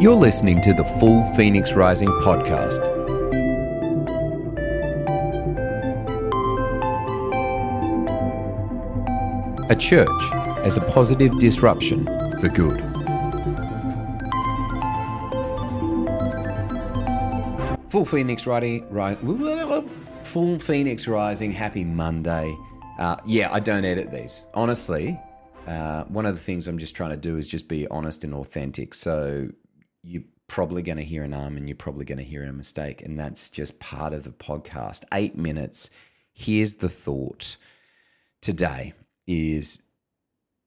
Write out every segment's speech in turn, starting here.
You're listening to the Full Phoenix Rising podcast. A church as a positive disruption for good. Full Phoenix Rising, ri- Full Phoenix Rising. Happy Monday. Uh, yeah, I don't edit these. Honestly, uh, one of the things I'm just trying to do is just be honest and authentic. So you're probably going to hear an arm and you're probably going to hear a mistake. And that's just part of the podcast. Eight minutes. Here's the thought today is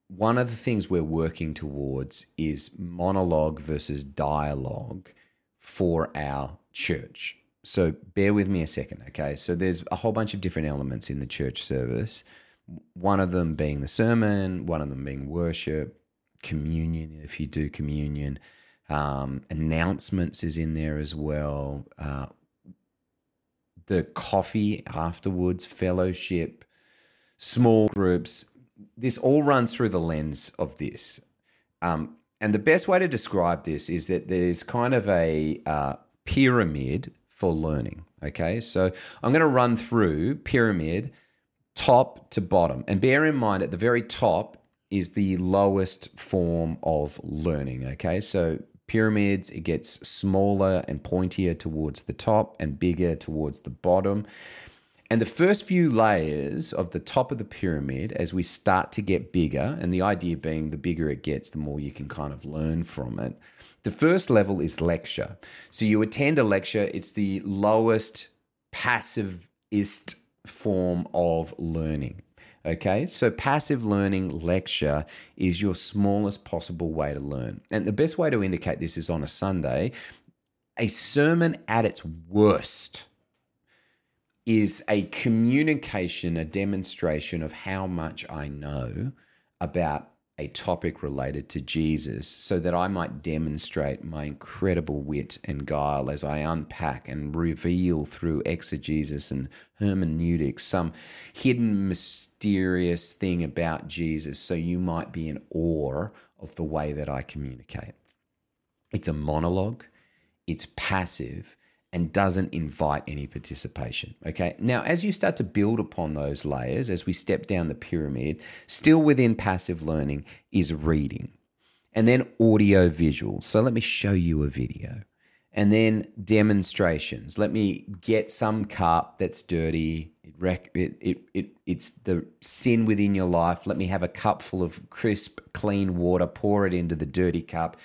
one of the things we're working towards is monologue versus dialogue for our church. So bear with me a second, okay? So there's a whole bunch of different elements in the church service. One of them being the sermon, one of them being worship, communion, if you do communion, um, announcements is in there as well. Uh, the coffee afterwards, fellowship, small groups. This all runs through the lens of this. Um, and the best way to describe this is that there's kind of a uh, pyramid for learning. Okay, so I'm going to run through pyramid top to bottom. And bear in mind, at the very top is the lowest form of learning. Okay, so pyramids, it gets smaller and pointier towards the top and bigger towards the bottom. And the first few layers of the top of the pyramid, as we start to get bigger, and the idea being the bigger it gets, the more you can kind of learn from it. The first level is lecture. So you attend a lecture, it's the lowest passivist form of learning. Okay, so passive learning lecture is your smallest possible way to learn. And the best way to indicate this is on a Sunday. A sermon at its worst is a communication, a demonstration of how much I know about a topic related to Jesus so that I might demonstrate my incredible wit and guile as I unpack and reveal through exegesis and hermeneutics some hidden, mysterious thing about Jesus so you might be in awe of the way that I communicate. It's a monologue, it's passive, and doesn't invite any participation. Okay. Now, as you start to build upon those layers, as we step down the pyramid, still within passive learning is reading and then audio visual. So let me show you a video and then demonstrations. Let me get some cup that's dirty. It, rec- it, it, it, it's the sin within your life. Let me have a cup full of crisp, clean water, pour it into the dirty cup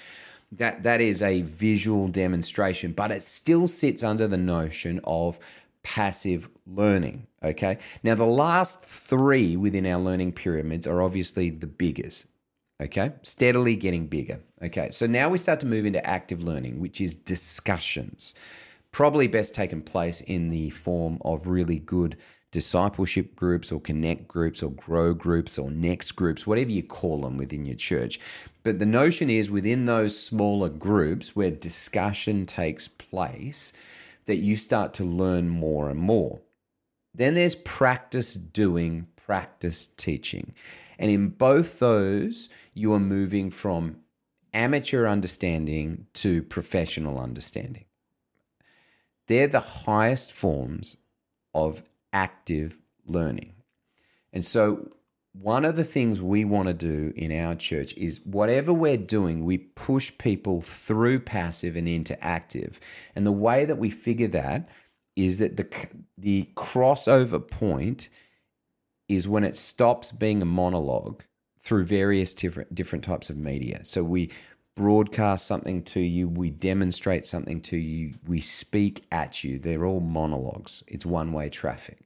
that that is a visual demonstration, but it still sits under the notion of passive learning. Okay. Now, the last three within our learning pyramids are obviously the biggest. Okay. Steadily getting bigger. Okay. So now we start to move into active learning, which is discussions. Probably best taken place in the form of really good discipleship groups or connect groups or grow groups or next groups, whatever you call them within your church. But the notion is within those smaller groups where discussion takes place, that you start to learn more and more. Then there's practice doing, practice teaching. And in both those, you are moving from amateur understanding to professional understanding. They're the highest forms of active learning. And so, one of the things we want to do in our church is whatever we're doing, we push people through passive and into active. And the way that we figure that is that the, the crossover point is when it stops being a monologue through various different, different types of media. So we broadcast something to you, we demonstrate something to you, we speak at you. They're all monologues, it's one way traffic.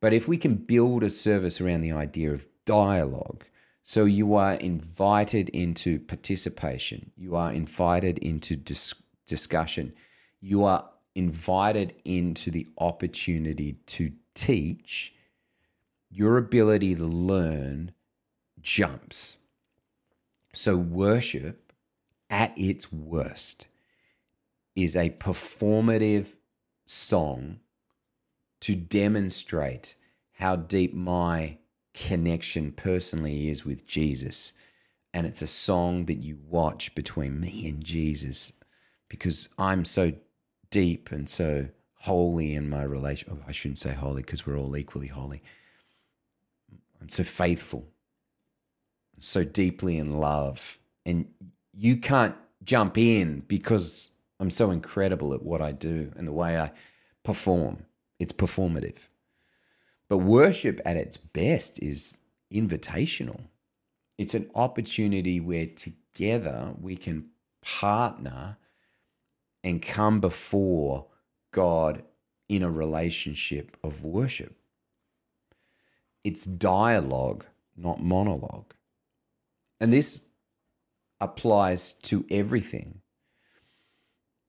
But if we can build a service around the idea of dialogue, so you are invited into participation, you are invited into dis- discussion, you are invited into the opportunity to teach, your ability to learn jumps. So, worship at its worst is a performative song to demonstrate how deep my connection personally is with Jesus and it's a song that you watch between me and Jesus because I'm so deep and so holy in my relation. Oh, I shouldn't say holy because we're all equally holy. I'm so faithful, so deeply in love. And you can't jump in because I'm so incredible at what I do and the way I perform. It's performative. But worship at its best is invitational. It's an opportunity where together we can partner and come before God in a relationship of worship. It's dialogue, not monologue. And this applies to everything.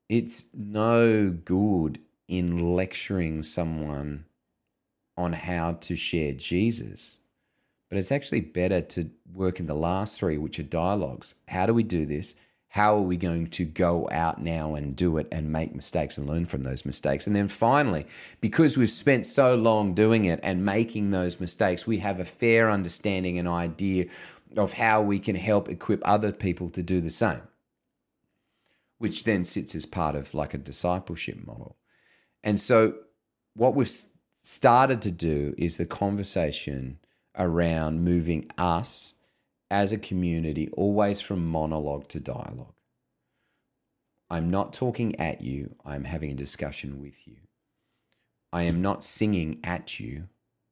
It's no good in lecturing someone on how to share Jesus, but it's actually better to work in the last three, which are dialogues. How do we do this? How are we going to go out now and do it and make mistakes and learn from those mistakes? And then finally, because we've spent so long doing it and making those mistakes, we have a fair understanding and idea of how we can help equip other people to do the same, which then sits as part of like a discipleship model. And so, what we've started to do is the conversation around moving us as a community always from monologue to dialogue. I'm not talking at you, I'm having a discussion with you. I am not singing at you,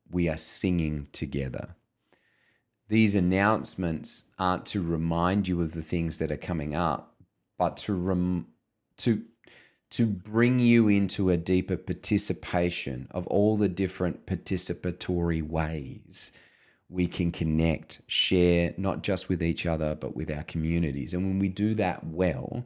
we are singing together. These announcements aren't to remind you of the things that are coming up, but to rem- to to bring you into a deeper participation of all the different participatory ways we can connect, share, not just with each other, but with our communities. And when we do that well,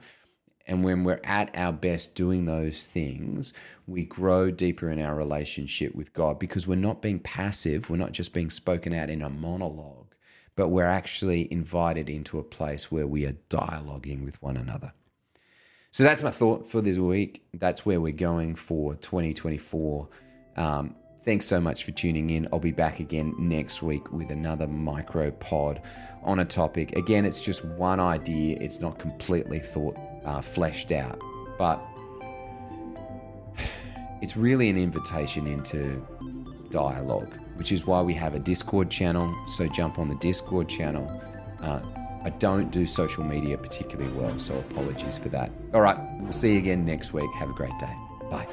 and when we're at our best doing those things, we grow deeper in our relationship with God because we're not being passive. We're not just being spoken out in a monologue, but we're actually invited into a place where we are dialoguing with one another. So that's my thought for this week. That's where we're going for 2024. Um, Thanks so much for tuning in. I'll be back again next week with another micro pod on a topic. Again, it's just one idea, it's not completely thought uh, fleshed out, but it's really an invitation into dialogue, which is why we have a Discord channel. So jump on the Discord channel. Uh, I don't do social media particularly well, so apologies for that. All right, we'll see you again next week. Have a great day. Bye.